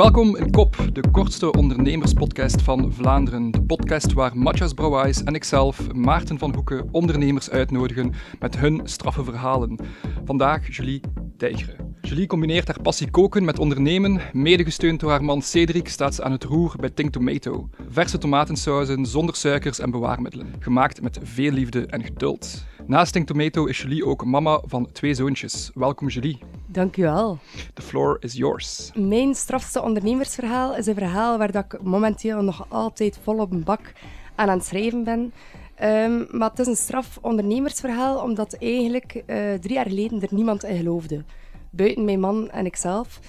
Welkom in Kop, de kortste ondernemerspodcast van Vlaanderen. De podcast waar Matthias Brouwijs en ikzelf, Maarten van Hoeken, ondernemers uitnodigen met hun straffe verhalen. Vandaag Julie Dijgeren. Julie combineert haar passie koken met ondernemen. Medegesteund door haar man Cedric staat ze aan het roer bij Ting Tomato. Verse tomatensauzen zonder suikers en bewaarmiddelen. Gemaakt met veel liefde en geduld. Naast Tomato is Julie ook mama van twee zoontjes. Welkom Julie. Dank u wel. The floor is yours. Mijn strafste ondernemersverhaal is een verhaal waar dat ik momenteel nog altijd vol op een bak aan aan het schrijven ben. Um, maar het is een straf ondernemersverhaal, omdat eigenlijk uh, drie jaar geleden er niemand in geloofde. Buiten mijn man en ikzelf.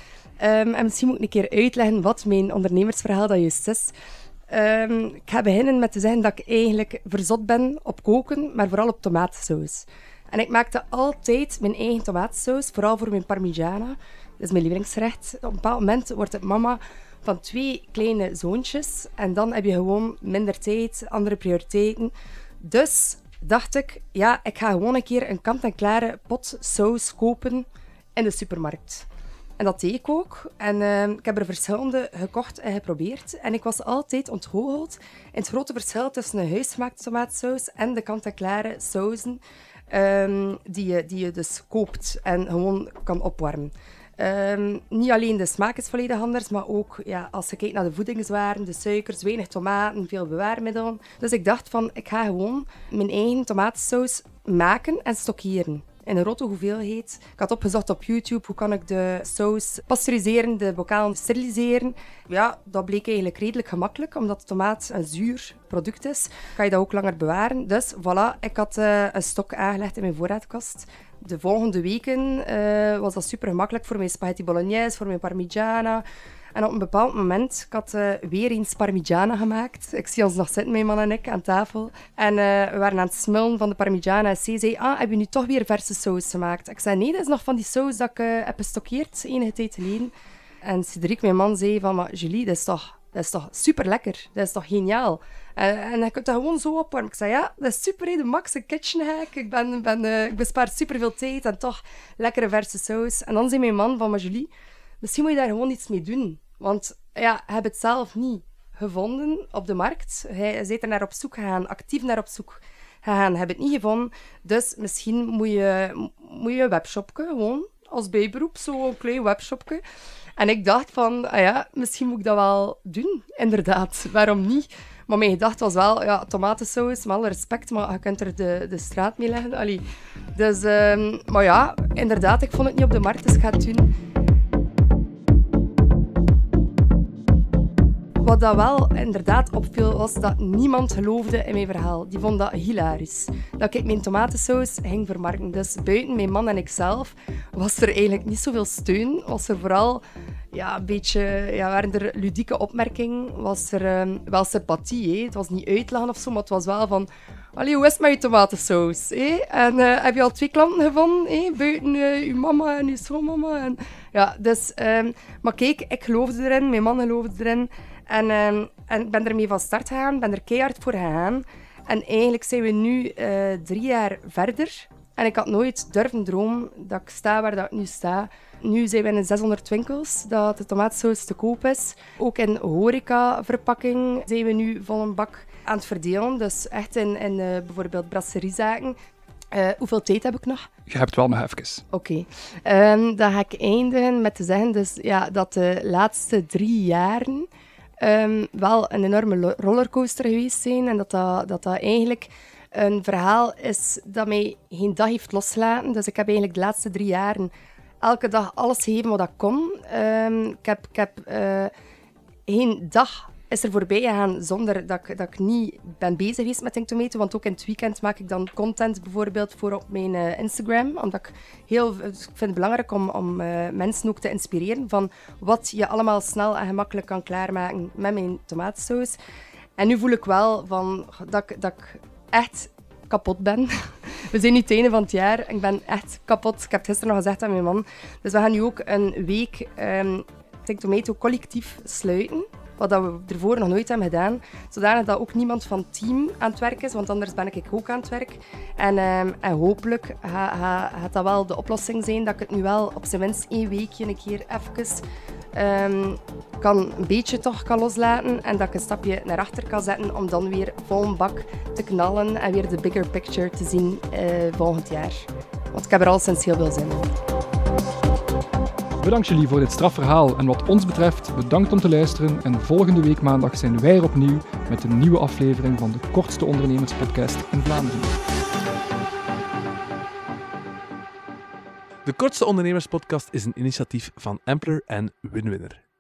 Um, en misschien moet ik een keer uitleggen wat mijn ondernemersverhaal dat juist is. Um, ik ga beginnen met te zeggen dat ik eigenlijk verzot ben op koken, maar vooral op tomatensaus. En ik maakte altijd mijn eigen tomatensaus, vooral voor mijn parmigiana. Dat is mijn lievelingsgerecht. Op een bepaald moment wordt het mama van twee kleine zoontjes. En dan heb je gewoon minder tijd, andere prioriteiten. Dus dacht ik, ja, ik ga gewoon een keer een kant-en-klare pot saus kopen in de supermarkt. En dat deed ik ook. En uh, ik heb er verschillende gekocht en geprobeerd. En ik was altijd ontgoocheld in het grote verschil tussen een huisgemaakte tomaatsaus en de kant-en-klare sauzen um, die, je, die je dus koopt en gewoon kan opwarmen. Um, niet alleen de smaak is volledig anders, maar ook ja, als je kijkt naar de voedingswaarden, de suikers, weinig tomaten, veel bewaarmiddelen. Dus ik dacht van, ik ga gewoon mijn eigen tomatensaus maken en stockeren in een grote hoeveelheid. Ik had opgezocht op YouTube hoe kan ik de saus pasteuriseren, de bokalen steriliseren. Ja, dat bleek eigenlijk redelijk gemakkelijk, omdat tomaat een zuur product is. Kan je dat ook langer bewaren. Dus voilà, ik had uh, een stok aangelegd in mijn voorraadkast. De volgende weken uh, was dat super gemakkelijk voor mijn spaghetti bolognese, voor mijn parmigiana. En op een bepaald moment, ik had uh, weer eens parmigiana gemaakt. Ik zie ons nog zitten, mijn man en ik, aan tafel. En uh, we waren aan het smullen van de parmigiana. En ze zei, ah, heb je nu toch weer verse saus gemaakt? Ik zei, nee, dat is nog van die saus dat ik uh, heb gestockeerd enige tijd geleden. En Cedric, mijn man, zei van, maar Julie, dat is toch, dat is toch super lekker? Dat is toch geniaal? En, en ik kunt dat gewoon zo opwarmen. Ik zei, ja, dat is super, de max een kitchen hack. Ik, ben, ben, ik bespaar super veel tijd en toch lekkere verse saus. En dan zei mijn man van, maar Julie misschien moet je daar gewoon iets mee doen. Want ja, hij het zelf niet gevonden op de markt. Hij is er naar op zoek gegaan, actief naar op zoek gegaan. Heb het niet gevonden. Dus misschien moet je, moet je een webshopje gewoon als bijberoep, zo'n klein webshopje. En ik dacht van, ah ja, misschien moet ik dat wel doen. Inderdaad, waarom niet? Maar mijn gedachte was wel, ja, tomatensaus, met alle respect, maar je kunt er de, de straat mee leggen. Allee. Dus, um, maar ja, inderdaad, ik vond het niet op de markt, dus ik ga het doen. Wat dat wel inderdaad opviel, was dat niemand geloofde in mijn verhaal. Die vond dat hilarisch. Dat ik mijn tomatensaus ging vermarkten. Dus buiten mijn man en ikzelf was er eigenlijk niet zoveel steun. Was er vooral ja, een beetje, ja, waren er ludieke opmerkingen. Was er um, wel sympathie. Het was niet uitlachen of zo, maar het was wel van... Allee, hoe is het met je tomatensaus? Hè? En uh, heb je al twee klanten gevonden? Hè? Buiten uh, je mama en je schoonmama. En, ja, dus, um, maar kijk, ik geloofde erin, mijn man geloofde erin. En, uh, en ben ermee van start gegaan, ben er keihard voor gegaan. En eigenlijk zijn we nu uh, drie jaar verder. En ik had nooit durven dromen dat ik sta waar dat ik nu sta. Nu zijn we in 600 winkels dat de tomaatsaus te koop is. Ook in horeca-verpakking zijn we nu vol een bak aan het verdelen. Dus echt in, in uh, bijvoorbeeld brasseriezaken. Uh, hoeveel tijd heb ik nog? Je hebt wel nog even. Oké. Okay. Um, dan ga ik eindigen met te zeggen dus, ja, dat de laatste drie jaren um, wel een enorme rollercoaster geweest zijn. En dat dat, dat, dat eigenlijk een verhaal is dat mij geen dag heeft losgelaten. Dus ik heb eigenlijk de laatste drie jaren elke dag alles gegeven wat ik kon. Um, ik heb, ik heb uh, geen dag is er voorbij gegaan zonder dat ik, dat ik niet ben bezig geweest met Tomato. Want ook in het weekend maak ik dan content bijvoorbeeld voor op mijn uh, Instagram. Omdat ik heel ik vind het belangrijk om, om uh, mensen ook te inspireren van wat je allemaal snel en gemakkelijk kan klaarmaken met mijn tomatensaus. En nu voel ik wel van, dat, dat ik echt kapot ben. We zijn nu het einde van het jaar ik ben echt kapot. Ik heb het gisteren nog gezegd aan mijn man. Dus we gaan nu ook een week um, Tomato collectief sluiten. Wat we ervoor nog nooit hebben gedaan. Zodanig dat ook niemand van het team aan het werk is, want anders ben ik ook aan het werk. En, um, en hopelijk gaat dat wel de oplossing zijn, dat ik het nu wel op zijn minst één weekje een keer even ehm, kan een beetje toch kan loslaten en dat ik een stapje naar achter kan zetten om dan weer vol een bak te knallen en weer de bigger picture te zien uh, volgend jaar. Want ik heb er al sinds heel veel zin in. Bedankt jullie voor dit strafverhaal en wat ons betreft bedankt om te luisteren en volgende week maandag zijn wij er opnieuw met een nieuwe aflevering van de kortste ondernemerspodcast in Vlaanderen. De Kortste Ondernemerspodcast is een initiatief van Ampler en Winwinner.